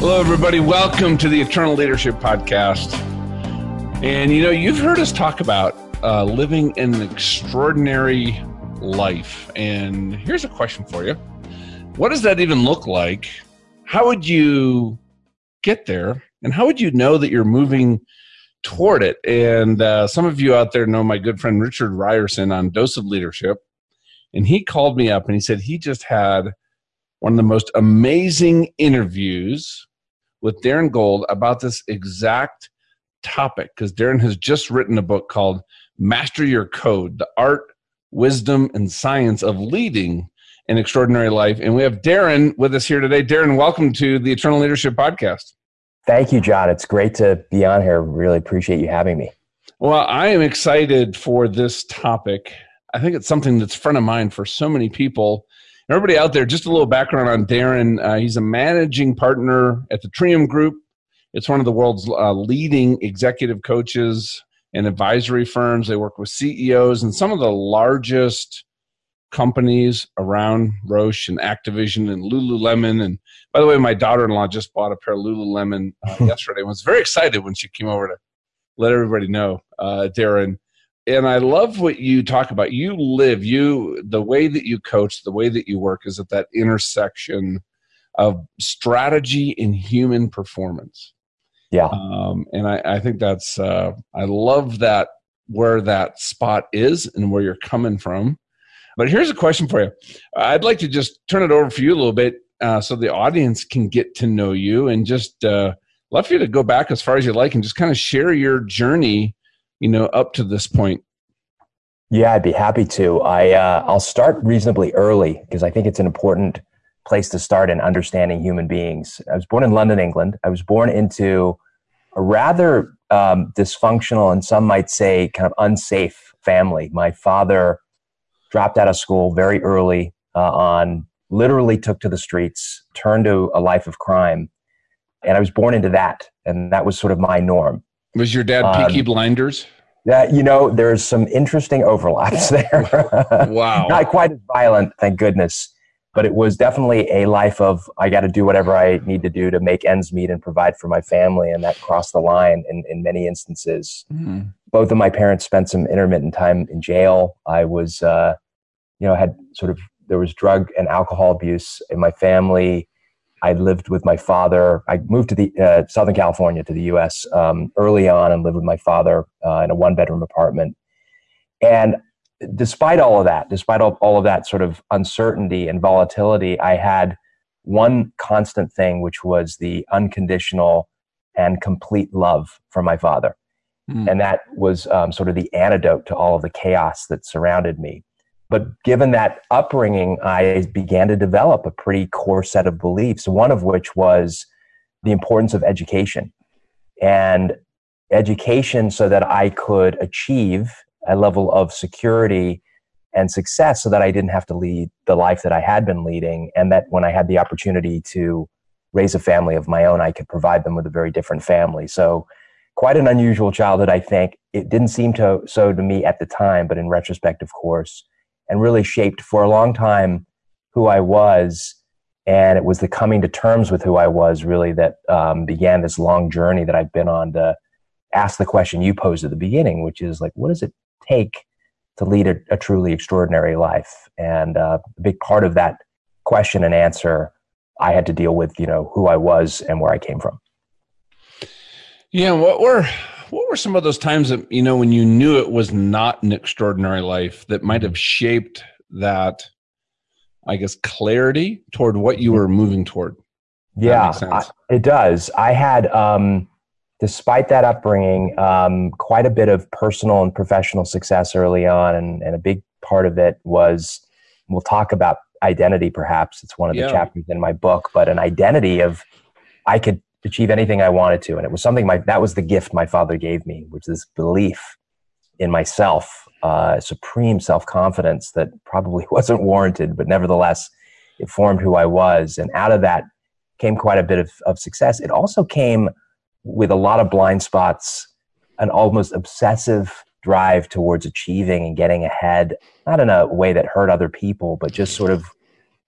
Hello, everybody. Welcome to the Eternal Leadership Podcast. And you know, you've heard us talk about uh, living an extraordinary life. And here's a question for you What does that even look like? How would you get there? And how would you know that you're moving toward it? And uh, some of you out there know my good friend Richard Rierson on Dose of Leadership. And he called me up and he said he just had one of the most amazing interviews with Darren Gold about this exact topic because Darren has just written a book called Master Your Code The Art, Wisdom, and Science of Leading an Extraordinary Life. And we have Darren with us here today. Darren, welcome to the Eternal Leadership Podcast. Thank you, John. It's great to be on here. Really appreciate you having me. Well, I am excited for this topic. I think it's something that's front of mind for so many people everybody out there, just a little background on Darren. Uh, he's a managing partner at the Trium Group. It's one of the world's uh, leading executive coaches and advisory firms. They work with CEOs and some of the largest companies around Roche and Activision and Lululemon. And by the way, my daughter-in-law just bought a pair of Lululemon uh, yesterday and was very excited when she came over to let everybody know, uh, Darren and I love what you talk about. You live you the way that you coach, the way that you work is at that intersection of strategy and human performance. Yeah, um, and I, I think that's uh, I love that where that spot is and where you're coming from. But here's a question for you. I'd like to just turn it over for you a little bit uh, so the audience can get to know you and just uh, love for you to go back as far as you like and just kind of share your journey you know, up to this point? Yeah, I'd be happy to. I uh, I'll start reasonably early because I think it's an important place to start in understanding human beings. I was born in London, England. I was born into a rather um, dysfunctional and some might say kind of unsafe family. My father dropped out of school very early uh, on, literally took to the streets, turned to a life of crime, and I was born into that, and that was sort of my norm. Was your dad Peaky um, Blinders? Yeah, you know, there's some interesting overlaps there. wow. Not quite as violent, thank goodness. But it was definitely a life of I got to do whatever I need to do to make ends meet and provide for my family. And that crossed the line in, in many instances. Mm. Both of my parents spent some intermittent time in jail. I was, uh, you know, had sort of, there was drug and alcohol abuse in my family. I lived with my father. I moved to the uh, Southern California to the U.S. Um, early on and lived with my father uh, in a one-bedroom apartment. And despite all of that, despite all, all of that sort of uncertainty and volatility, I had one constant thing, which was the unconditional and complete love for my father. Mm. And that was um, sort of the antidote to all of the chaos that surrounded me. But given that upbringing, I began to develop a pretty core set of beliefs, one of which was the importance of education and education so that I could achieve a level of security and success so that I didn't have to lead the life that I had been leading. And that when I had the opportunity to raise a family of my own, I could provide them with a very different family. So, quite an unusual childhood, I think. It didn't seem to so to me at the time, but in retrospect, of course, and really shaped for a long time who I was. And it was the coming to terms with who I was really that um, began this long journey that I've been on to ask the question you posed at the beginning, which is like, what does it take to lead a, a truly extraordinary life? And uh, a big part of that question and answer, I had to deal with, you know, who I was and where I came from. Yeah, what were what were some of those times that you know when you knew it was not an extraordinary life that might have shaped that i guess clarity toward what you were moving toward? Yeah I, it does. I had um despite that upbringing um quite a bit of personal and professional success early on and, and a big part of it was we'll talk about identity perhaps. It's one of the yeah. chapters in my book but an identity of i could achieve anything I wanted to. And it was something my, that was the gift my father gave me, which is belief in myself, uh, supreme self confidence that probably wasn't warranted, but nevertheless, it formed who I was. And out of that came quite a bit of, of success. It also came with a lot of blind spots, an almost obsessive drive towards achieving and getting ahead, not in a way that hurt other people, but just sort of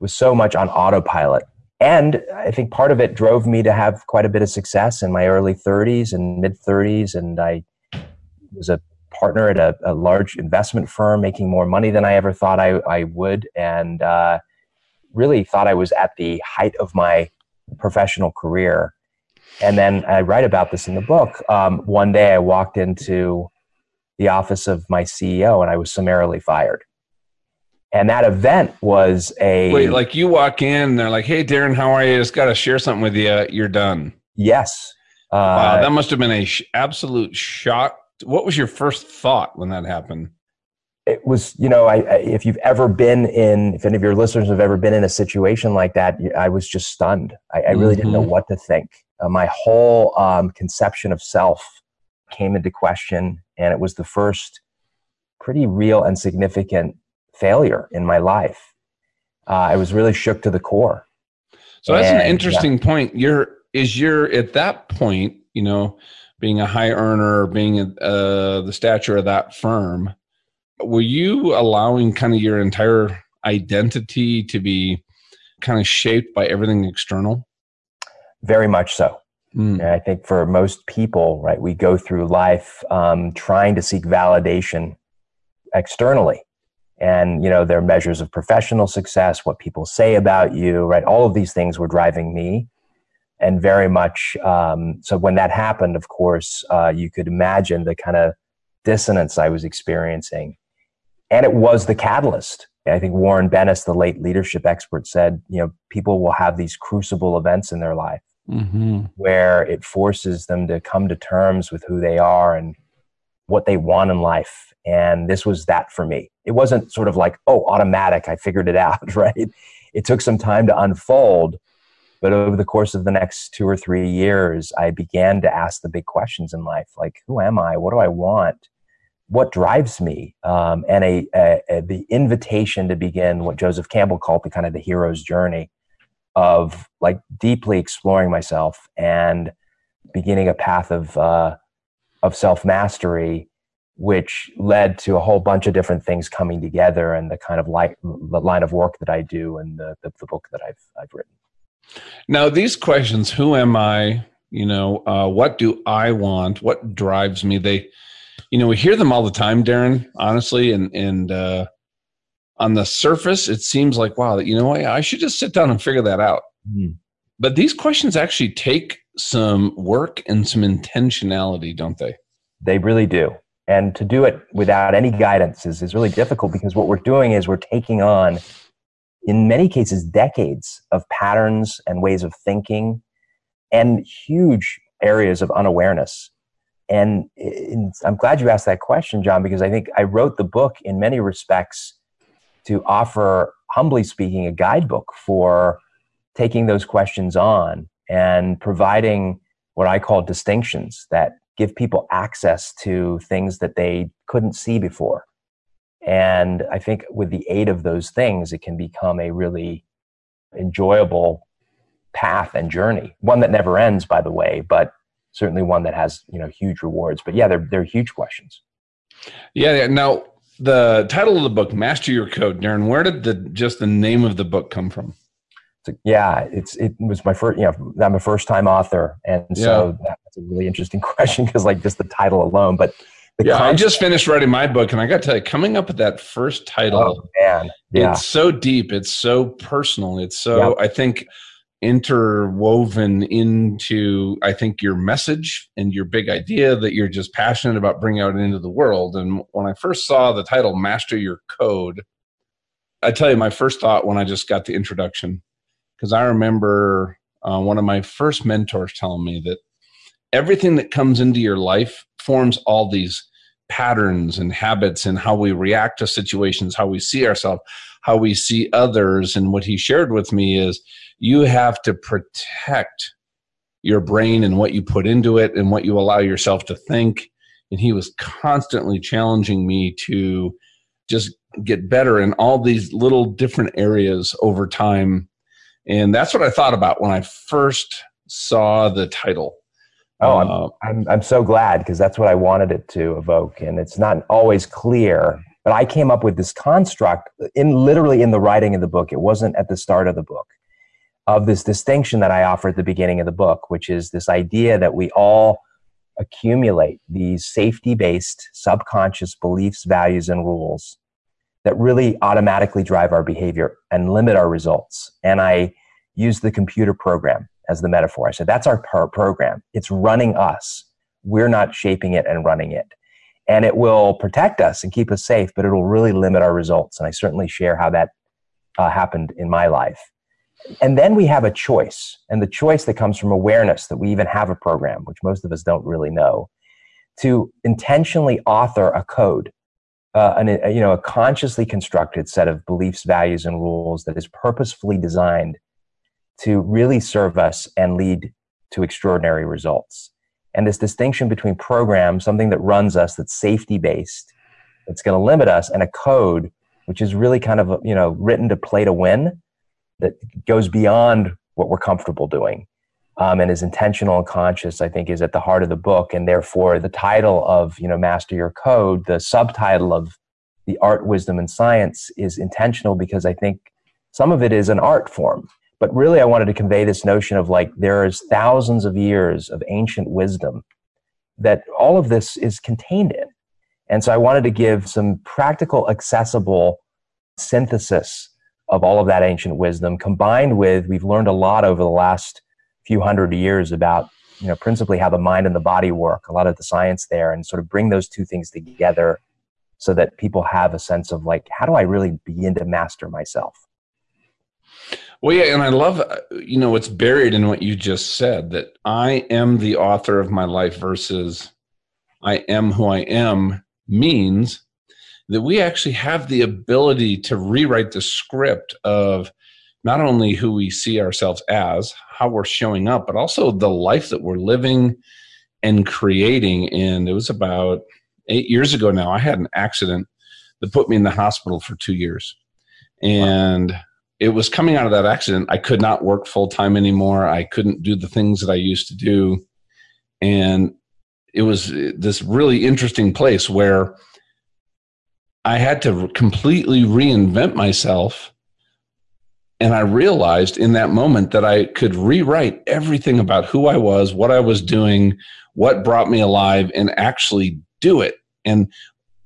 was so much on autopilot and I think part of it drove me to have quite a bit of success in my early 30s and mid 30s. And I was a partner at a, a, large investment firm, making more money than I ever thought I, I would, and uh, really thought I was at the height of my professional career. And then I write about this in the book. Um, one day I walked into the office of my CEO and I was summarily fired. And that event was a wait, like you walk in, they're like, "Hey, Darren, how are you? Just got to share something with you. You're done." Yes. Uh, wow, that must have been a sh- absolute shock. What was your first thought when that happened? It was, you know, I, I, if you've ever been in, if any of your listeners have ever been in a situation like that, I was just stunned. I, I really mm-hmm. didn't know mm-hmm. what to think. Uh, my whole um, conception of self came into question, and it was the first pretty real and significant failure in my life. Uh, I was really shook to the core. So that's and, an interesting yeah. point. You're is you're at that point, you know, being a high earner, being uh, the stature of that firm. Were you allowing kind of your entire identity to be kind of shaped by everything external? Very much so. Mm. I think for most people, right, we go through life um, trying to seek validation externally and you know their measures of professional success what people say about you right? All of these things were driving me. And very much um, so when that happened of course uh, you could imagine the kind of dissonance i was experiencing. And it was the catalyst. I think warren bennis the late leadership expert said you know people will have these crucible events in their life mm-hmm. where it forces them to come to terms with who they are and what they want in life and this was that for me. It wasn't sort of like oh automatic i figured it out right? It took some time to unfold but over the course of the next two or three years i began to ask the big questions in life like who am i? What do i want? What drives me? Um, and a, a, a, the invitation to begin what joseph campbell called the kind of the hero's journey of like deeply exploring myself and beginning a path of uh, of self mastery which led to a whole bunch of different things coming together and the kind of like the line of work that I do and the, the, the, book that I've, I've written. Now, these questions, who am I? You know, uh, what do I want? What drives me? They, you know, we hear them all the time, Darren, honestly. And, and, uh, on the surface, it seems like, wow, you know what? I should just sit down and figure that out. Mm. But these questions actually take some work and some intentionality, don't they? They really do. And to do it without any guidance is, is really difficult because what we're doing is we're taking on, in many cases, decades of patterns and ways of thinking and huge areas of unawareness. And I'm glad you asked that question, John, because I think I wrote the book in many respects to offer, humbly speaking, a guidebook for taking those questions on and providing what I call distinctions that give people access to things that they couldn't see before. And I think with the aid of those things, it can become a really enjoyable path and journey. One that never ends, by the way, but certainly one that has you know huge rewards. But yeah, they're they're huge questions. Yeah. yeah. Now the title of the book, Master Your Code, Darren. Where did the just the name of the book come from? So, yeah, it's it was my first. You know, I'm a first time author, and so yeah. that's a really interesting question because like just the title alone. But yeah, concept, I just finished writing my book, and I got to tell you, coming up with that first title, oh, man, yeah. it's so deep, it's so personal, it's so I think interwoven into I think your message and your big idea that you're just passionate about bringing out into the world. And when I first saw the title "Master Your Code," I tell you, my first thought when I just got the introduction because I remember uh, one of my first mentors telling me that everything that comes into your life forms all these patterns and habits and how we react to situations, how we see ourselves, how we see others. And what he shared with me is you have to protect your brain and what you put into it and what you allow yourself to think. And he was constantly challenging me to just get better in all these little different areas over time and that's what I thought about when I first saw the title. Oh, I'm, uh, I'm, I'm so glad because that's what I wanted it to evoke. And it's not always clear, but I came up with this construct in literally in the writing of the book. It wasn't at the start of the book. of this distinction that I offer at the beginning of the book, which is this idea that we all accumulate these safety based subconscious beliefs, values, and rules that really automatically drive our behavior and limit our results. And I use the computer program as the metaphor. I said, that's our program. It's running us. We're not shaping it and running it. And it will protect us and keep us safe, but it'll really limit our results. And I certainly share how that uh, happened in my life. And then we have a choice, and the choice that comes from awareness that we even have a program, which most of us don't really know, to intentionally author a code, uh, an, a, you know, a consciously constructed set of beliefs, values, and rules that is purposefully designed to really serve us and lead to extraordinary results. And this distinction between programs, something that runs us, that's safety based, that's going to limit us, and a code, which is really kind of you know written to play to win that goes beyond what we're comfortable doing um, and is intentional and conscious, I think, is at the heart of the book. And therefore, the title of, you know, Master Your Code, the subtitle of the art, wisdom, and science is intentional because I think some of it is an art form. But really, I wanted to convey this notion of like there is thousands of years of ancient wisdom that all of this is contained in. And so I wanted to give some practical, accessible synthesis of all of that ancient wisdom combined with we've learned a lot over the last few hundred years about you know principally how the mind and the body work a lot of the science there and sort of bring those two things together so that people have a sense of like how do i really begin to master myself? Well yeah and i love uh, you know what's buried in what you just said that i am the author of my life versus i am who i am means that we actually have the ability to rewrite the script of not only who we see ourselves as, how we're showing up, but also the life that we're living and creating. And it was about eight years ago now, I had an accident that put me in the hospital for two years. And wow. it was coming out of that accident. I could not work full time anymore. I couldn't do the things that I used to do. And it was this really interesting place where I had to completely reinvent myself. And I realized in that moment that I could rewrite everything about who I was, what I was doing, what brought me alive, and actually do it. And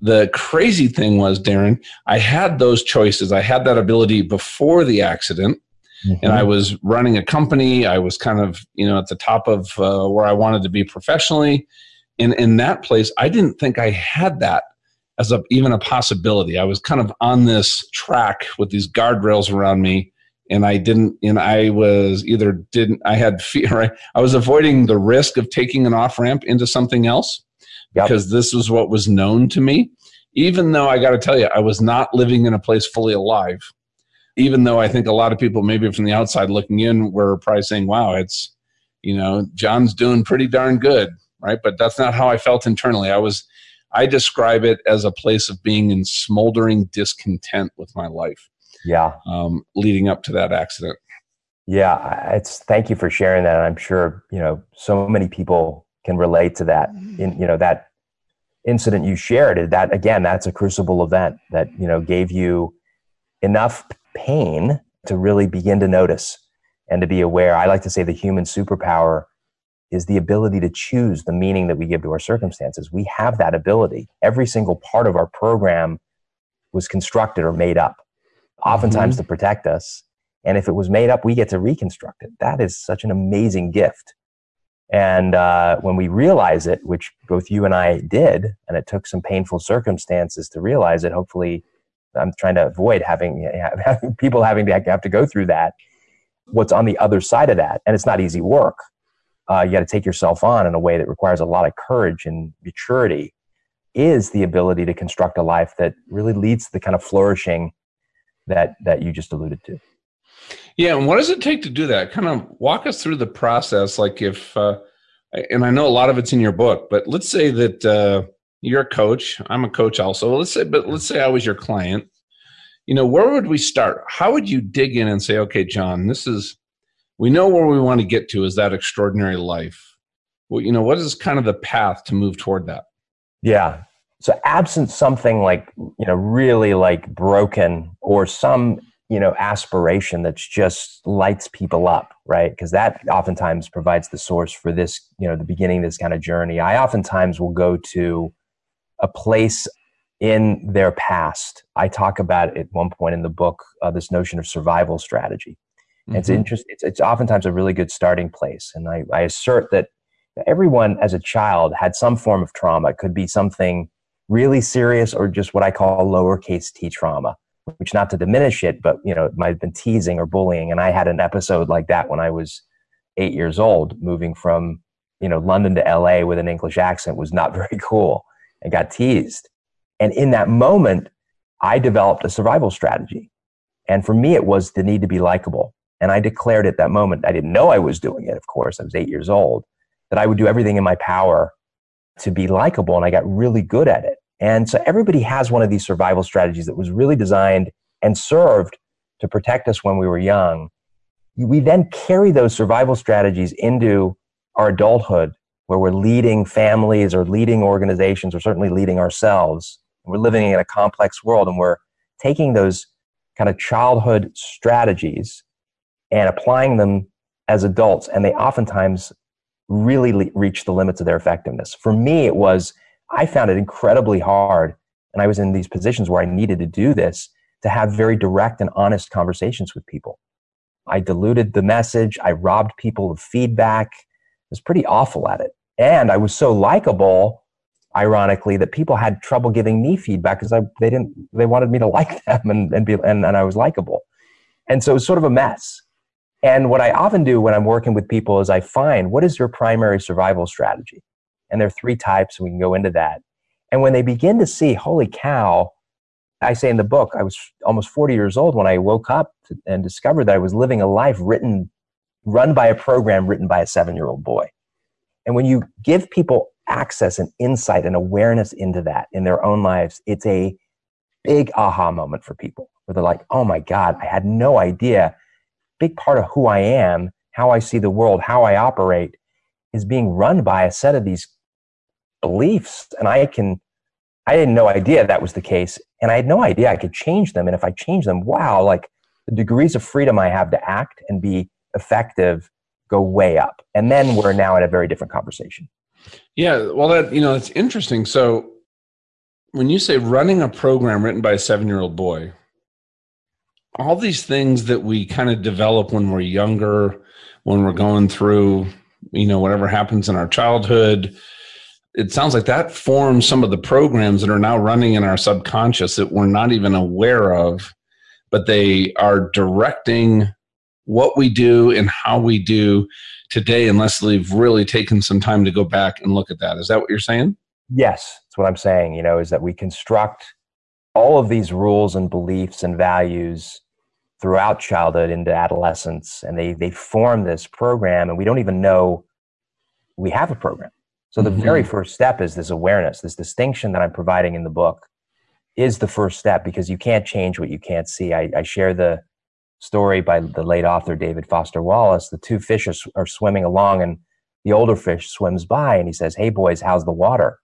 the crazy thing was, Darren, I had those choices. I had that ability before the accident. Mm-hmm. And I was running a company. I was kind of, you know, at the top of uh, where I wanted to be professionally. And in that place, I didn't think I had that as a, even a possibility. I was kind of on this track with these guardrails around me, and I didn't. And I was either didn't. I had fear. Right? I was avoiding the risk of taking an off ramp into something else yep. because this was what was known to me. Even though I got to tell you, I was not living in a place fully alive. Even though I think a lot of people, maybe from the outside looking in, were probably saying, "Wow, it's you know, John's doing pretty darn good." Right? But that's not how I felt internally. I was I describe it as a place of being in smoldering discontent with my life. Yeah. Um, leading up to that accident. Yeah, it's thank you for sharing that. I'm sure you know so many people can relate to that. In you know that incident you shared, that again, that's a crucible event that you know gave you enough pain to really begin to notice and to be aware. I like to say the human superpower is the ability to choose the meaning that we give to our circumstances. We have that ability. Every single part of our program was constructed or made up, oftentimes mm-hmm. to protect us. And if it was made up, we get to reconstruct it. That is such an amazing gift. And uh, when we realize it, which both you and I did, and it took some painful circumstances to realize it, hopefully, I'm trying to avoid having, having people having to have to go through that. What's on the other side of that? And it's not easy work uh, you got to take yourself on in a way that requires a lot of courage and maturity is the ability to construct a life that really leads to the kind of flourishing that that you just alluded to yeah and what does it take to do that kind of walk us through the process like if uh, and i know a lot of it's in your book but let's say that uh, you're a coach i'm a coach also let's say but let's say i was your client you know where would we start how would you dig in and say okay john this is we know where we want to get to is that extraordinary life. Well, you know, what is kind of the path to move toward that? Yeah. So absent something like, you know, really like broken or some you know aspiration that just lights people up right? Because that oftentimes provides the source for this you know the beginning of this kind of journey. I oftentimes will go to a place in their past. I talk about at one point in the book uh, this notion of survival strategy. Mm-hmm. it's interesting it's, it's oftentimes a really good starting place and I, I assert that everyone as a child had some form of trauma. It could be something really serious or just what i call lowercase t trauma which not to diminish it, but you know, it might have been teasing or bullying. And I had an episode like that when I was eight years old, moving from, you know, London to LA with an English accent was not very cool and got teased. And in that moment, I developed a survival strategy. And for me, it was the need to be likable. And I declared at that moment, I didn't know I was doing it, of course, I was eight years old, that I would do everything in my power to be likable. And I got really good at it. And so hmm. everybody has one of these survival strategies that was really designed and served to protect us when we were young. We then carry those survival strategies into our adulthood where we're leading families or leading organizations or certainly leading ourselves. We're living in a complex world and we're taking those kind of childhood strategies and applying them as adults. And they oftentimes really le- reach the limits of their effectiveness. For me, it was I found it incredibly hard. And I was in these positions where I needed to do this to have very direct and honest conversations with people. I diluted the message. I robbed people of feedback. I was pretty awful at it. And I was so likable, ironically, that people had trouble giving me feedback because they didn't, they wanted me to like them and, and be, and, and I was likable. And so it was sort of a mess. And what I often do when I'm working with people is I find what is your primary survival strategy? And there are three types, and we can go into that. And when they begin to see, holy cow, I say in the book, I was almost 40 years old when I woke up and discovered that I was living a life written, run by a program written by a seven year old boy. And when you give people access and insight and awareness into that in their own lives, it's a big aha moment for people where they're like, oh my God, I had no idea. Big part of who I am, how I see the world, how I operate is being run by a set of these beliefs. And i can i had no idea that was the case. And i had no idea i could change them. And if i change them wow like the degrees of freedom i have to act and be effective go way up. And then we're now in a very different conversation. Yeah well that you know it's interesting. So when you say running a program written by a seven year old boy all these things that we kind of develop when we're younger when we're going through you know whatever happens in our childhood it sounds like that forms some of the programs that are now running in our subconscious that we're not even aware of, but they are directing what we do and how we do today, unless we've really taken some time to go back and look at that. Is that what you're saying? Yes, that's what I'm saying. You know, is that we construct all of these rules and beliefs and values throughout childhood into adolescence, and they they form this program, and we don't even know we have a program. So the mm-hmm. very first step is this awareness, this distinction that I'm providing in the book is the first step because you can't change what you can't see. I, I share the story by the late author David Foster Wallace. The two fish are, are swimming along and the older fish swims by and he says, Hey boys, how's the water?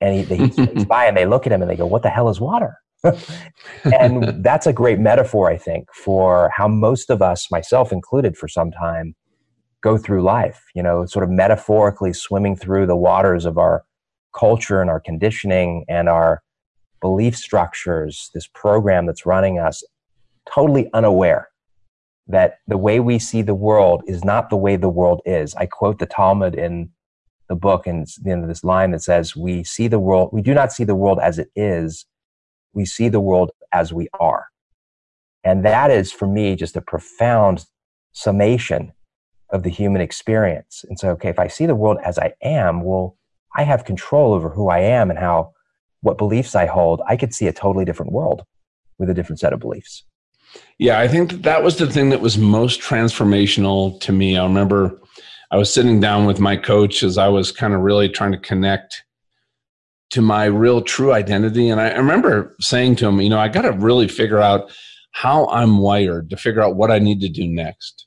And he, he swims by and they look at him and they go, What the hell is water? And that's a great metaphor, I think, for how most of us, myself included for some time, go through life, you know, sort of metaphorically swimming through the waters of our culture and our conditioning and our belief structures, this program that's running us, totally unaware that the way we see the world is not the way the world is. I quote the Talmud in the book and the end of this line that says, we see the world, we do not see the world as it is. We see the world as we are. And that is for me just a profound summation of the human experience. And so, okay, if I see the world as I am, well, I have control over who I am and how, what beliefs I hold. I could see a totally different world with a different set of beliefs. Yeah, I think that, that was the thing that was most transformational to me. I remember I was sitting down with my coach as I was kind of really trying to connect to my real true identity. And I, I remember saying to him, you know, I got to really figure out how I'm wired to figure out what I need to do next.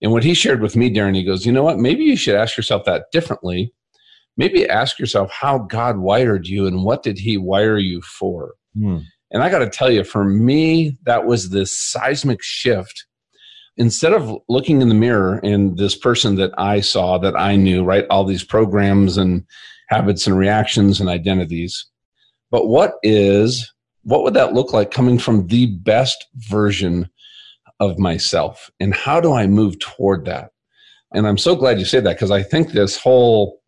And what he shared with me, Darren, he goes, you know what? Maybe you should ask yourself that differently. Maybe ask yourself how God wired you and what did he wire you for? Hmm. And I got to tell you, for me, that was this seismic shift. Instead of looking in the mirror and this person that I saw, that I knew, right, all these programs and habits and reactions and identities, but what is, what would that look like coming from the best version of myself? And how do I move toward that? And I'm so glad you said that because I think this whole,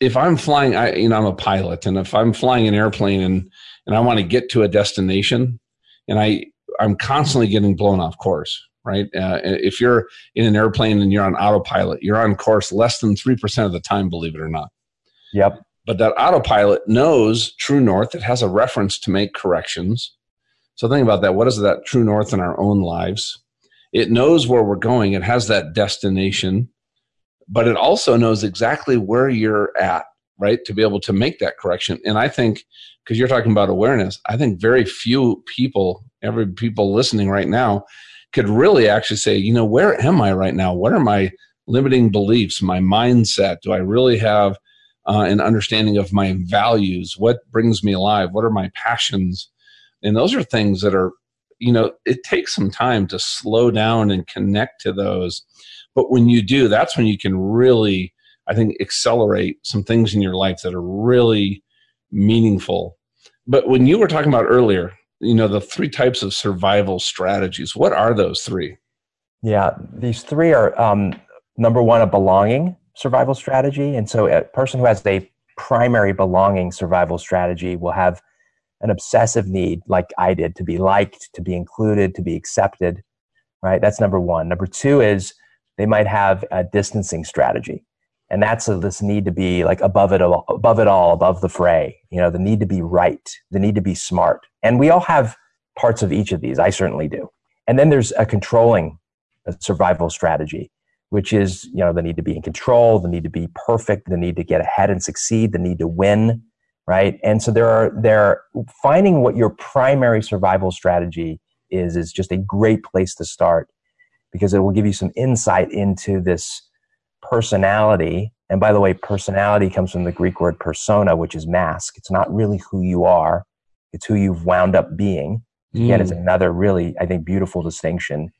if I'm flying, I, you know, I'm a pilot, and if I'm flying an airplane and and I want to get to a destination, and I I'm constantly getting blown off course. Right? Uh, if you're in an airplane and you're on autopilot, you're on course less than three percent of the time, believe it or not. Yep. But that autopilot knows true north. It has a reference to make corrections. So think about that. What is that true north in our own lives? It knows where we're going. It has that destination, but it also knows exactly where you're at, right? To be able to make that correction. And I think because you're talking about awareness, I think very few people, every people listening right now, could really actually say, you know, where am I right now? What are my limiting beliefs, my mindset? Do I really have uh, an understanding of my values? What brings me alive? What are my passions? And those are things that are, you know, it takes some time to slow down and connect to those. But when you do, that's when you can really, I think, accelerate some things in your life that are really meaningful but when you were talking about earlier, you know, the three types of survival strategies, what are those three? Yeah, these three are um, number one, a belonging survival strategy. And so a person who has a primary belonging survival strategy will have an obsessive need, like I did, to be liked, to be included, to be accepted, right? That's number one. Number two is they might have a distancing strategy and that's a, this need to be like above it all, above it all, above the fray. You know, the need to be right, the need to be smart, and we all have parts of each of these. I certainly do. And then there's a controlling survival strategy, which is you know the need to be in control, the need to be perfect, the need to get ahead and succeed, the need to win, right? And so there are there finding what your primary survival strategy is is just a great place to start because it will give you some insight into this personality. And by the way, personality comes from the Greek word persona, which is mask. It's not really who you are, it's who you've wound up being. Mm. Again, it's another really, I think, beautiful distinction.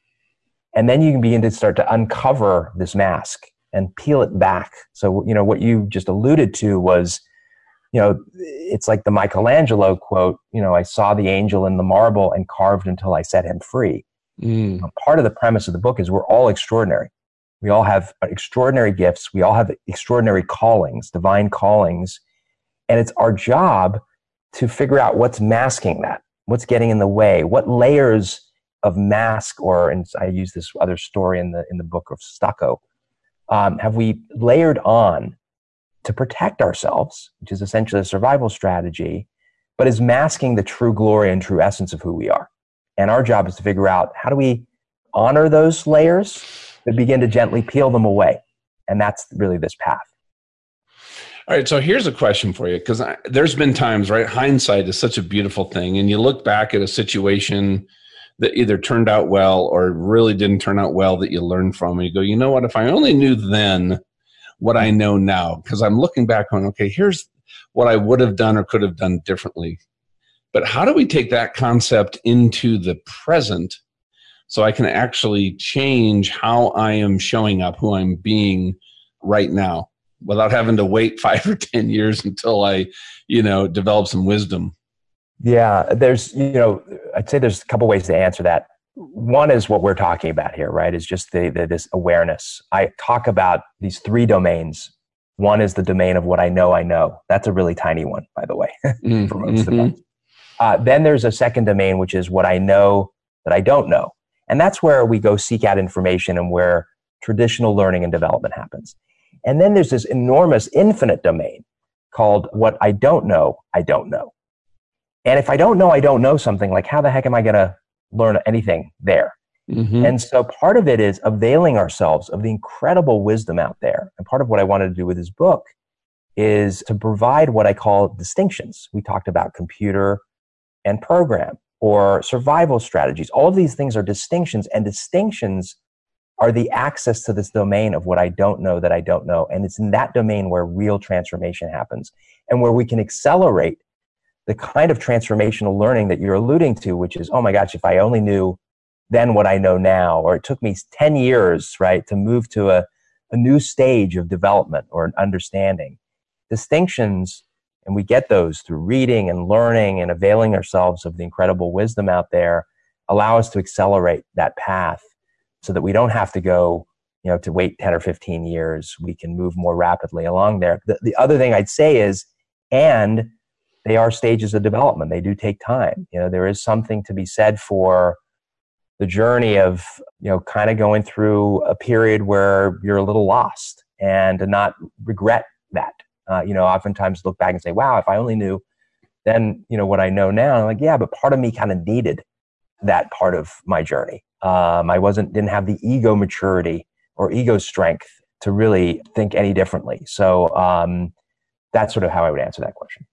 And then you can begin to start to uncover this mask and peel it back. So, you know, what you just alluded to was, you know, it's like the Michelangelo quote, you know, I saw the angel in the marble and carved until I set him free. Mm. Part of the premise of the book is we're all extraordinary. We all have extraordinary gifts. We all have extraordinary callings, divine callings. And it's our job to figure out what's masking that, what's getting in the way, what layers of mask, or and I use this other story in the in the book of stucco, um, have we layered on to protect ourselves, which is essentially a survival strategy, but is masking the true glory and true essence of who we are. And our job is to figure out how do we honor those layers but begin to gently peel them away. And that's really this path. All right, so here's a question for you because there's been times, right? Hindsight is such a beautiful thing, and you look back at a situation that either turned out well or really didn't turn out well that you learned from, and you go, you know what? If I only knew then what I know now, because I'm looking back on, okay, here's what I would have done or could have done differently. But how do we take that concept into the present so I can actually change how I am showing up, who I'm being right now without having to wait five or 10 years until I, you know, develop some wisdom. Yeah, there's, you know, I'd say there's a couple ways to answer that. One is what we're talking about here, right? Is just the, the, this awareness. I talk about these three domains. One is the domain of what I know I know. That's a really tiny one, by the way, mm, for most mm-hmm. of us. Uh, then there's a second domain, which is what I know that I don't know. And that's where we go seek out information and where traditional learning and development happens. And then there's this enormous infinite domain called what I don't know, I don't know. And if I don't know, I don't know something, like how the heck am I going to learn anything there? Mm-hmm. And so part of it is availing ourselves of the incredible wisdom out there. And part of what I wanted to do with this book is to provide what I call distinctions. We talked about computer and program or survival strategies. All of these things are distinctions, and distinctions are the access to this domain of what I don't know that I don't know. And it's in that domain where real transformation happens and where we can accelerate the kind of transformational learning that you're alluding to, which is, oh my gosh, if I only knew then what I know now, or it took me 10 years, right, to move to a, a new stage of development or an understanding. Distinctions, and we get those through reading and learning and availing ourselves of the incredible wisdom out there, allow us to accelerate that path so that we don't have to go you know to wait 10 or 15 years we can move more rapidly along there the, the other thing i'd say is and they are stages of development. They do take time. You know there is something to be said for the journey of you know kind of going through a period where you're a little lost and to not regret that. Uh, you know oftentimes look back and say wow if i only knew then you know what i know now I'm like yeah but part of me kind of needed that part of my journey. Um, i wasn't didn't have the ego maturity or ego strength to really think any differently. So um, that's sort of how i would answer that question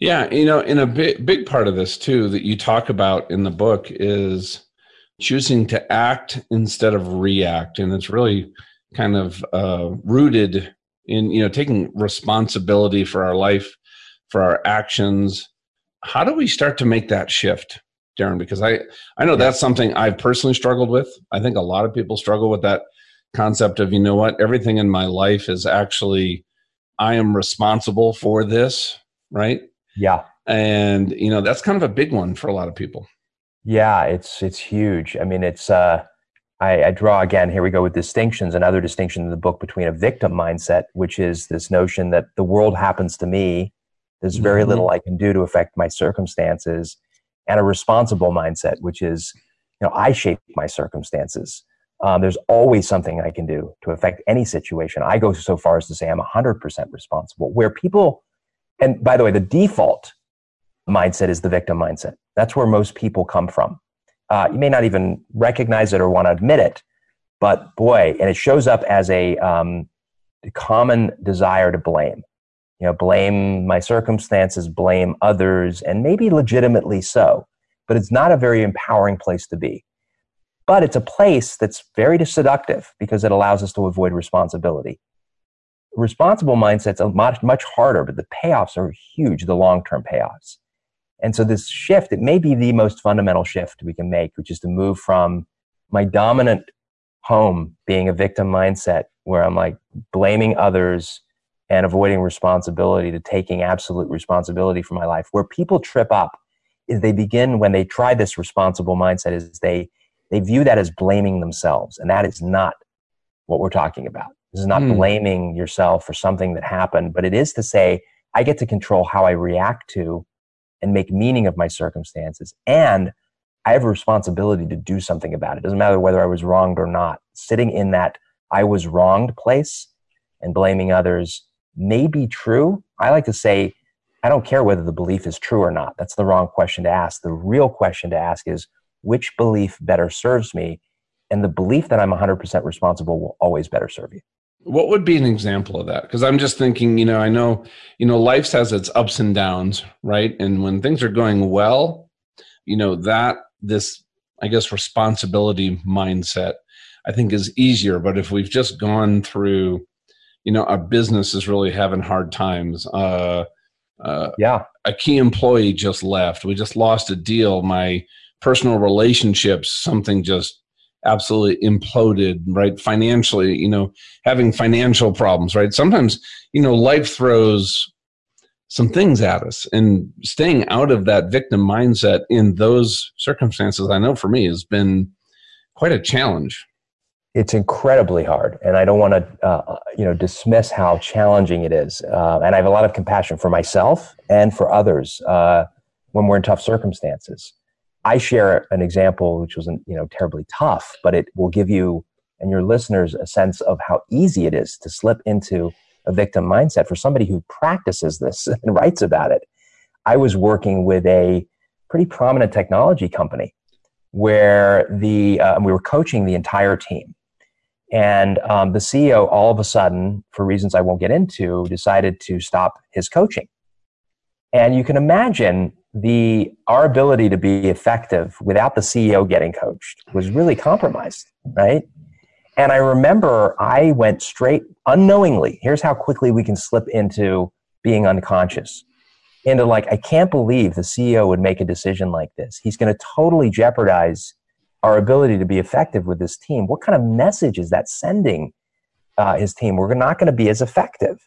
yeah, you know, in a big big part of this too that you talk about in the book is choosing to act instead of react, and it's really kind of uh, rooted in you know taking responsibility for our life, for our actions. How do we start to make that shift, Darren? Because I I know that's something I've personally struggled with. I think a lot of people struggle with that concept of you know what everything in my life is actually I am responsible for this, right? Yeah. And you know, that's kind of a big one for a lot of people. Yeah, it's it's huge. I mean, it's uh I, I draw again, here we go with distinctions, another distinction in the book between a victim mindset, which is this notion that the world happens to me. There's very mm-hmm. little I can do to affect my circumstances, and a responsible mindset, which is, you know, I shape my circumstances. Um, there's always something I can do to affect any situation. I go so far as to say I'm 100% responsible. Where people and by the way, the default mindset is the victim mindset. That's where most people come from. Uh, you may not even recognize it or want to admit it, but boy, and it shows up as a um, common desire to blame. You know, blame my circumstances, blame others, and maybe legitimately so. But it's not a very empowering place to be. But it's a place that's very seductive because it allows us to avoid responsibility responsible mindset's much much harder, but the payoffs are huge, the long term payoffs. And so this shift, it may be the most fundamental shift we can make, which is to move from my dominant home being a victim mindset where I'm like blaming others and avoiding responsibility to taking absolute responsibility for my life. Where people trip up is they begin when they try this responsible mindset is they they view that as blaming themselves. And that is not what we're talking about. This is not mm. blaming yourself for something that happened, but it is to say, I get to control how I react to and make meaning of my circumstances. And I have a responsibility to do something about it. it. Doesn't matter whether I was wronged or not. Sitting in that I was wronged place and blaming others may be true. I like to say, I don't care whether the belief is true or not. That's the wrong question to ask. The real question to ask is, which belief better serves me? And the belief that I'm 100% responsible will always better serve you. What would be an example of that? Because I'm just thinking, you know, I know, you know, life has its ups and downs, right? And when things are going well, you know, that this, I guess, responsibility mindset, I think is easier. But if we've just gone through, you know, our business is really having hard times. Uh, uh, yeah. A key employee just left. We just lost a deal. My personal relationships, something just absolutely imploded right? Financially you know having financial problems right? Sometimes you know life throws some things at us and staying out of that victim mindset in those circumstances i know for me has been quite a challenge. It's incredibly hard and i don't want to uh, you know dismiss how challenging it is uh, and i have a lot of compassion for myself and for others uh, when we're in tough circumstances I share an example which wasn't, you know, terribly tough, but it will give you and your listeners a sense of how easy it is to slip into a victim mindset for somebody who practices this and writes about it. I was working with a pretty prominent technology company where the uh, we were coaching the entire team, and um, the CEO all of a sudden, for reasons I won't get into, decided to stop his coaching. And you can imagine the our ability to be effective without the CEO getting coached was really compromised, right? And I remember I went straight unknowingly. Here's how quickly we can slip into being unconscious. into like, I can't believe the CEO would make a decision like this. He's going to totally jeopardize our ability to be effective with this team. What kind of message is that sending uh, his team? We're not going to be as effective.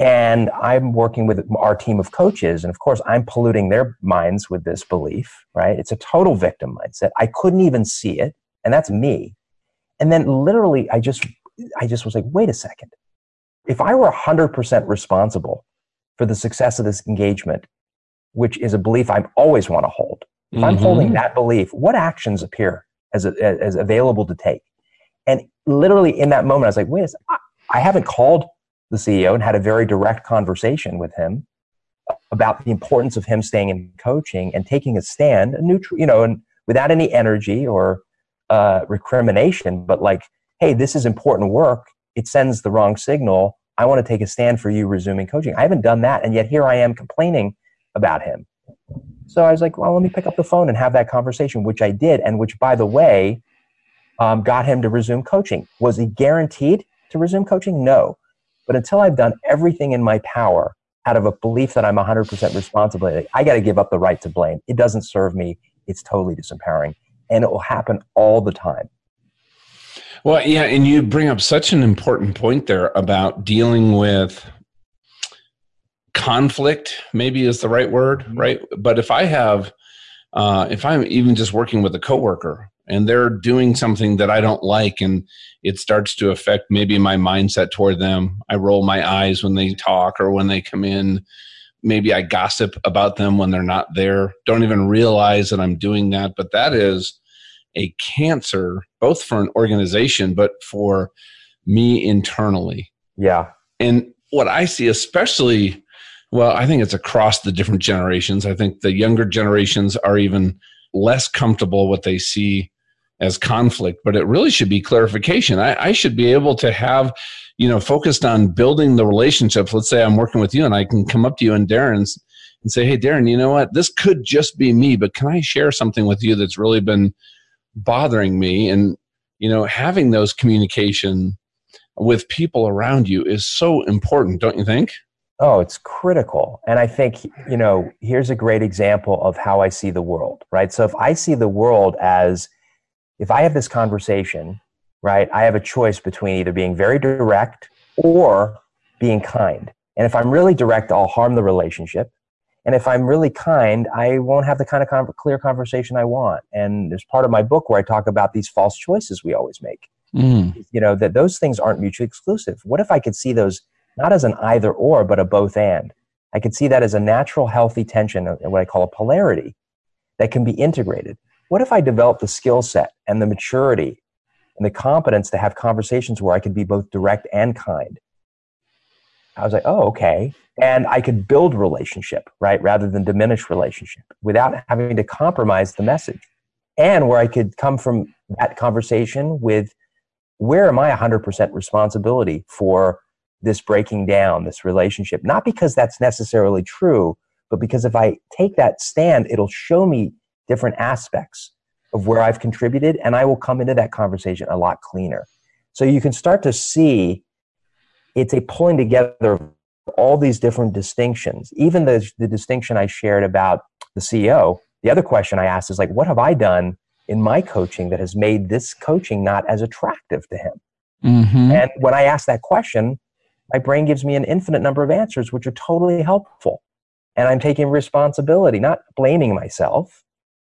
And I'm working with our team of coaches, and of course, I'm polluting their minds with this belief, right? It's a total victim mindset. I couldn't even see it, and that's me. And then literally, I just, I just was like, wait a second. If I were 100% responsible for the success of this engagement, which is a belief I always want to hold, if mm-hmm. I'm holding that belief, what actions appear as, a, as available to take? And literally in that moment, I was like, wait a second, I haven't called the CEO and had a very direct conversation with him about the importance of him staying in coaching and taking a stand, a neutral, you know, and without any energy or uh, recrimination, but like, hey, this is important work. It sends the wrong signal. I want to take a stand for you resuming coaching. I haven't done that, and yet here I am complaining about him. So I was like, well, let me pick up the phone and have that conversation, which I did, and which, by the way, um, got him to resume coaching. Was he guaranteed to resume coaching? No. But until I've done everything in my power out of a belief that I'm 100% responsible, I got to give up the right to blame. It doesn't serve me. It's totally disempowering. And it will happen all the time. Well, yeah, and you bring up such an important point there about dealing with conflict, maybe is the right word, mm-hmm. right? But if I have, uh, if I'm even just working with a coworker and they're doing something that I don't like and it starts to affect maybe my mindset toward them. I roll my eyes when they talk or when they come in. Maybe I gossip about them when they're not there. Don't even realize that I'm doing that. But that is a cancer, both for an organization, but for me internally. Yeah. And what I see, especially, well, I think it's across the different generations. I think the younger generations are even less comfortable what they see as conflict, but it really should be clarification. I, I, should be able to have, you know, focused on building the relationships. Let's say I'm working with you and I can come up to you and Darren's and say, Hey, Darren, you know what? This could just be me, but can I share something with you that's really been bothering me? And, you know, having those communication with people around you is so important, don't you think? Oh, it's critical. And I think, you know, here's a great example of how I see the world, right? So if I see the world as, if I have this conversation, right, I have a choice between either being very direct or being kind. And if I'm really direct, I'll harm the relationship. And if I'm really kind, I won't have the kind of con- clear conversation I want. And there's part of my book where I talk about these false choices we always make. Mm. You know, that those things aren't mutually exclusive. What if I could see those not as an either or, but a both and? I could see that as a natural, healthy tension, what I call a polarity that can be integrated what if I developed the skill set and the maturity and the competence to have conversations where I could be both direct and kind? I was like, oh, okay. And I could build relationship, right, rather than diminish relationship without having to compromise the message. And where I could come from that conversation with where am I 100% responsibility for this breaking down, this relationship? Not because that's necessarily true, but because if I take that stand, it'll show me different aspects of where I've contributed, and I will come into that conversation a lot cleaner. So you can start to see it's a pulling together of all these different distinctions. Even the, the distinction I shared about the CEO, the other question I asked is like, what have I done in my coaching that has made this coaching not as attractive to him? Mm-hmm. And when I ask that question, my brain gives me an infinite number of answers, which are totally helpful. And I'm taking responsibility, not blaming myself,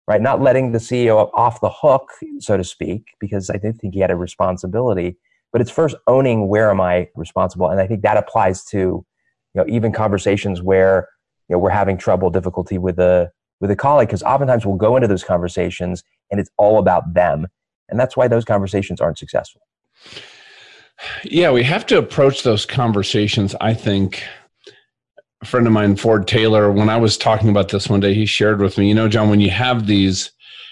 right? Not letting the CEO off the hook, so to speak, because I did think he had a responsibility. But it's first owning where am I responsible, and I think that applies to you know even conversations where you know we're having trouble, difficulty with a with a colleague, because oftentimes we'll go into those conversations and it's all about them, and that's why those conversations aren't successful. Yeah, we have to approach those conversations. I think a friend of mine, Ford Taylor, when I was talking about this one day, he shared with me, you know, John, when you have these,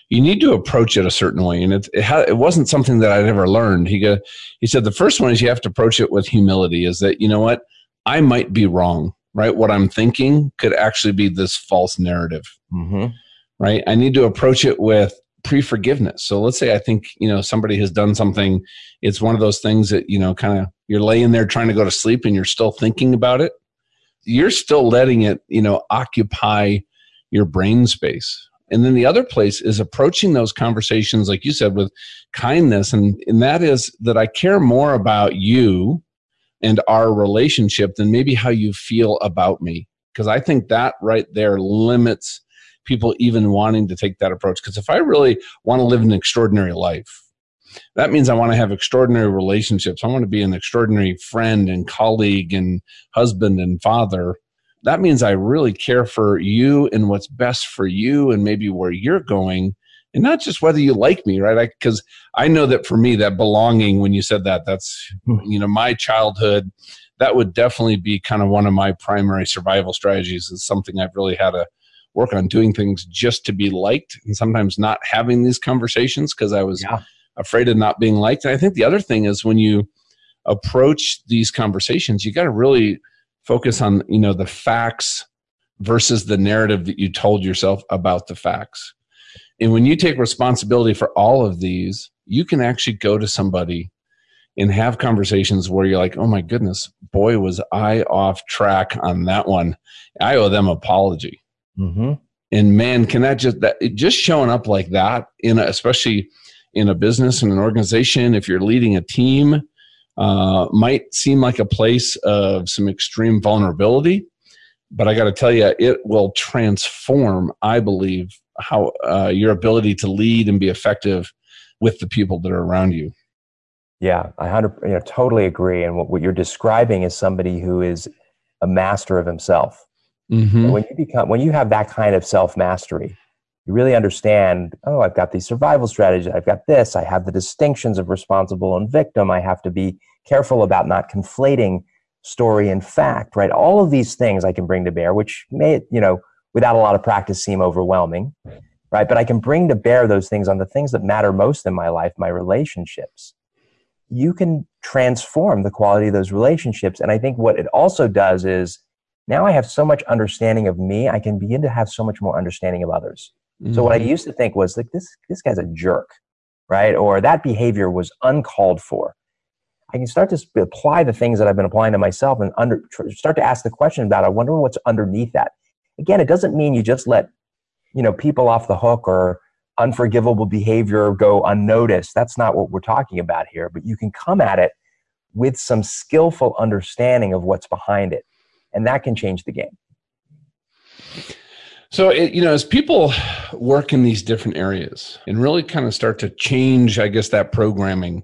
you need to approach it a certain way. And it, it, ha- it wasn't something that I'd ever learned. He, go, he said, the first one is you have to approach it with humility is that, you know what, I might be wrong, right? What I'm thinking could actually be this false narrative, mm-hmm. right? I need to approach it with pre-forgiveness. So let's say I think, you know, somebody has done something. It's one of those things that, you know, kind of you're laying there trying to go to sleep and you're still thinking about it you're still letting it, you know, occupy your brain space. And then the other place is approaching those conversations, like you said, with kindness. And, and that is that I care more about you and our relationship than maybe how you feel about me. Because I think that right there limits people even wanting to take that approach. Because if I really want to live an extraordinary life, that means I want to have extraordinary relationships. I want to be an extraordinary friend and colleague and husband and father. That means I really care for you and what's best for you and maybe where you're going and not just whether you like me, right? Because I, I, know that for me, that belonging, when you said that, that's, hmm. you know, my childhood, that would definitely be kind of one of my primary survival strategies is something I've really had to work on doing things just to be liked and sometimes not having these conversations because I was yeah. Afraid of not being liked. And I think the other thing is when you approach these conversations, you got to really focus on, you know, the facts versus the narrative that you told yourself about the facts and when you take responsibility for all of these, you can actually go to somebody and have conversations where you're like, oh my goodness, boy, was I off track on that one. I owe them apology. Mm-hmm. And man, can that just that just showing up like that in a, especially in a business and an organization, if you're leading a team, uh, might seem like a place of some extreme vulnerability. But I got to tell you, it will transform, I believe, how uh, your ability to lead and be effective with the people that are around you. Yeah, I hundred you know, totally agree. And what, what you're describing is somebody who is a master of himself. Mm-hmm. When you become when you have that kind of self mastery, you really understand. Oh, I've got these survival strategies. I've got this. I have the distinctions of responsible and victim. I have to be careful about not conflating story and fact. Right, all of these things I can bring to bear, which may you know without a lot of practice seem overwhelming, right? But I can bring to bear those things on the things that matter most in my life, my relationships. You can transform the quality of those relationships. And I think what it also does is now I have so much understanding of me, I can begin to have so much more understanding of others. Mm-hmm. So what I mm-hmm. used to think was like this this guy's a jerk, right? Or that behavior was uncalled for. I can start to apply the things that I've been applying to myself and under, start to ask the question about I wonder what's underneath that again, it doesn't mean you just let you know people off the hook or unforgivable behavior go unnoticed. That's not what we're talking about here. But you can come at it with some skillful understanding of what's behind it, and that can change the game. So, it, you know, as people work in these different areas and really kind of start to change, I guess, that programming,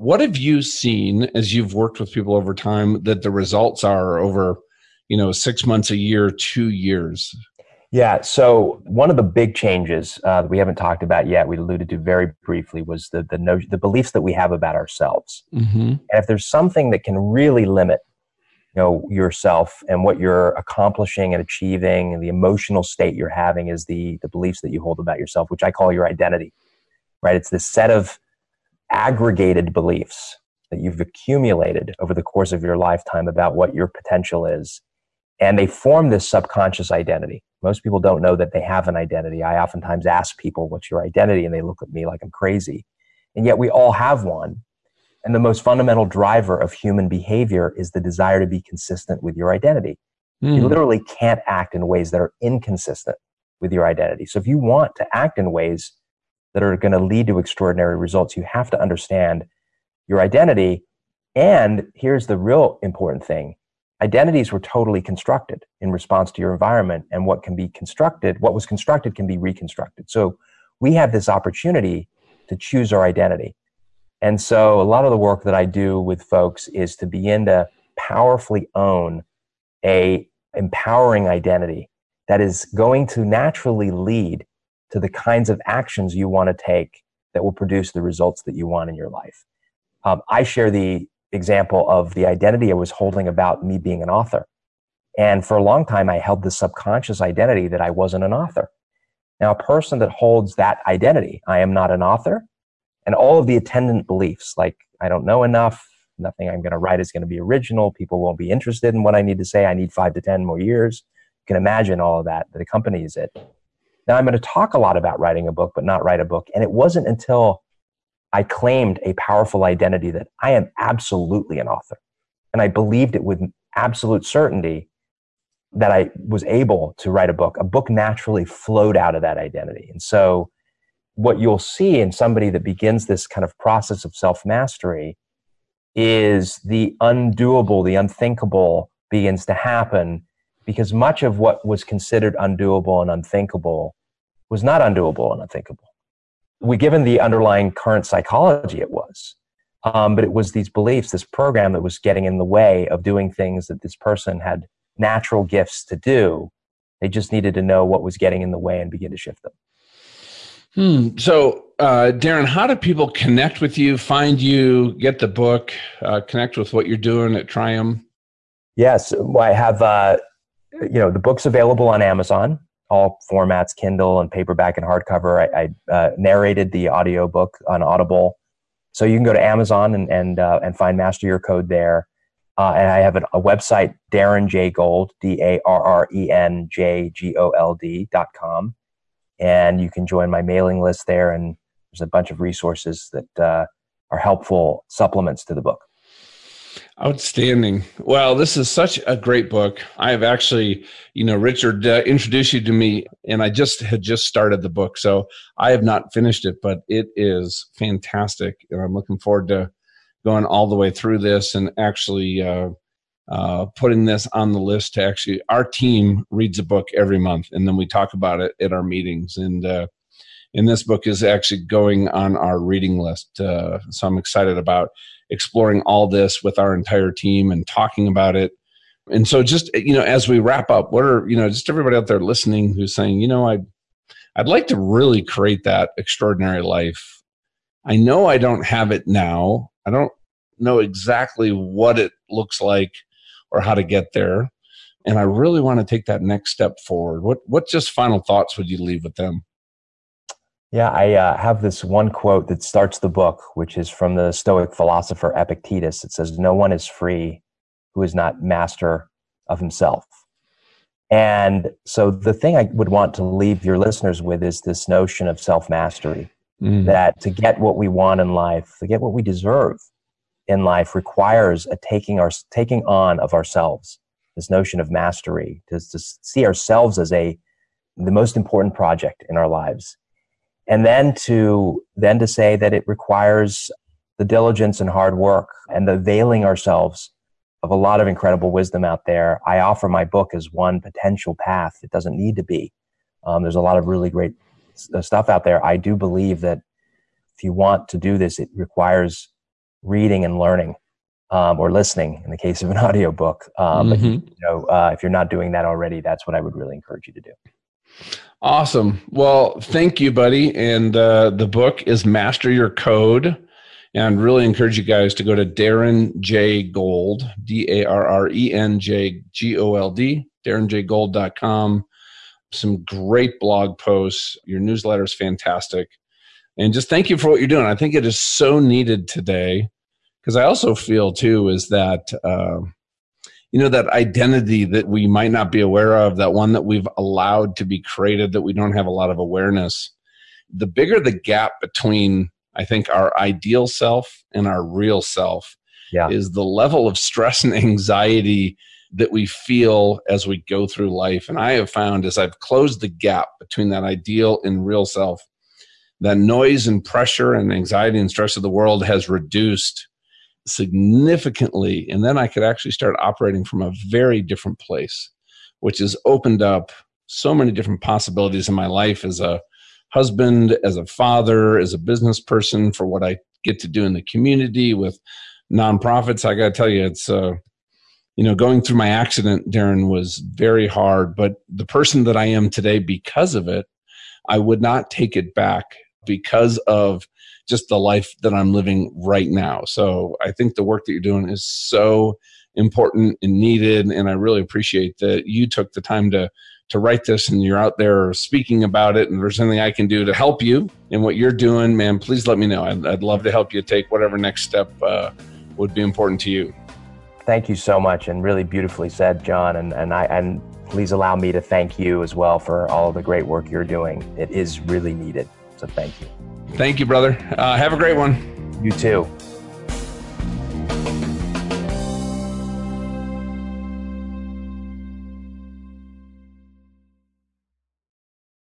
what have you seen as you've worked with people over time that the results are over you know six months a year two years yeah so one of the big changes uh, that we haven't talked about yet we alluded to very briefly was the the, no, the beliefs that we have about ourselves mm-hmm. and if there's something that can really limit you know yourself and what you're accomplishing and achieving and the emotional state you're having is the the beliefs that you hold about yourself which i call your identity right it's this set of aggregated beliefs that you've accumulated over the course of your lifetime about what your potential is and they form this subconscious identity. Most people don't know that they have an identity. I oftentimes ask people, What's your identity? And they look at me like I'm crazy. And yet we all have one. And the most fundamental driver of human behavior is the desire to be consistent with your identity. Mm. You hmm. literally can't act in ways that are inconsistent with your identity. So if you want to act in ways that are going to lead to extraordinary results, you have to understand your identity. And here's the real important thing identities were totally constructed in response to your environment and what can be constructed what was constructed can be reconstructed so we have this opportunity to choose our identity and so a lot of the work that i do with folks is to begin to powerfully own a empowering identity that is going to naturally lead to the kinds of actions you want to take that will produce the results that you want in your life um, i share the example of the identity I was holding about me being an author. And for a long time, I held the subconscious identity that I wasn't an author. Now, a person that holds that identity, I am not an author, and all of the attendant beliefs, like I don't know enough, nothing I'm going to write is going to be original, people won't be interested in what I need to say, I need five to 10 more years. You can imagine all of that that accompanies it. Now, I'm going to talk a lot about writing a book, but not write a book. And it wasn't until I claimed a powerful identity that I am absolutely an author. And I believed it with absolute certainty that I was able to write a book, a book naturally flowed out of that identity. And so, what you'll see in somebody that begins this kind of process of self mastery is the undoable, the unthinkable begins to happen because much of what was considered undoable and unthinkable was not undoable and unthinkable. We, given the underlying current psychology, it was. Um, but it was these beliefs, this program that was getting in the way of doing things that this person had natural gifts to do. They just needed to know what was getting in the way and begin to shift them. Hmm. So, uh, Darren, how do people connect with you, find you, get the book, uh, connect with what you're doing at Trium? Yes, well, I have. Uh, you know, the book's available on Amazon, all formats, Kindle and paperback and hardcover. I, I uh, narrated the audio book on Audible, so you can go to Amazon and and uh, and find Master Your Code there. Uh, and I have an, a website, Darren J Gold, D A R R E N J G O L D dot com and you can join my mailing list there. And there's a bunch of resources that uh, are helpful supplements to the book. Outstanding. Well, this is such a great book. I have actually, you know, Richard uh, introduced you to me, and I just had just started the book, so I have not finished it, but it is fantastic, and I'm looking forward to going all the way through this and actually uh, uh, putting this on the list to actually our team reads a book every month and then we talk about it at our meetings. And uh, and this book is actually going on our reading list uh, so i'm excited about exploring all this with our entire team and talking about it. And so just you know as we wrap up what are you know just everybody out there listening who's saying you know i i'd like to really create that extraordinary life. I know i don't have it now. I don't know exactly what it looks like or how to get there. And I really want to take that next step forward. What what just final thoughts would you leave with them? Yeah, I uh, have this one quote that starts the book, which is from the Stoic philosopher Epictetus. It says, "No one is free who is not master of himself." And so, the thing I would want to leave your listeners with is this notion of self mastery. Mm. That to get what we want in life, to get what we deserve, in life requires a taking our taking on of ourselves. This notion of mastery to, to see ourselves as a the most important project in our lives. And then to then to say that it requires the diligence and hard work and the veiling ourselves of a lot of incredible wisdom out there. I offer my book as one potential path it doesn't need to be. Um, there's a lot of really great stuff out there. I do believe that if you want to do this it requires reading and learning um, or listening in the case of an audiobook. Um, mm-hmm. But, you know, uh, if you're not doing that already, that's what I would really encourage you to do. Awesome. Well, thank you, buddy. And uh, the book is Master Your Code. And really encourage you guys to go to Darren J Gold, D A R R E N J G O L D, darrenjgold.com. Some great blog posts. Your newsletter is fantastic and just thank you for what you're doing. I think it is so needed today because I also feel too is that uh, you know that identity that we might not be aware of, that one that we've allowed to be created that we don't have a lot of awareness. The bigger the gap between I think our ideal self and our real self yeah. is the level of stress and anxiety that we feel as we go through life. And I have found as I've closed the gap between that ideal and real self, that noise and pressure and anxiety and stress of the world has reduced significantly. And then I could actually start operating from a very different place, which has opened up so many different possibilities in my life as a husband, as a father, as a business person, for what I get to do in the community with nonprofits. I got to tell you, it's, uh, you know, going through my accident, Darren, was very hard, but the person that I am today because of it, I would not take it back because of just the life that I'm living right now. So I think the work that you're doing is so important and needed. And I really appreciate that you took the time to to write this and you're out there speaking about it and there's anything I can do to help you in what you're doing, man, please let me know. I'd, I'd love to help you take whatever next step uh, would be important to you. Thank you so much and really beautifully said, John. And, and I, and please allow me to thank you as well for all the great work you're doing. It is really needed. So thank you. Thank you, brother. Uh, have a great one. You too.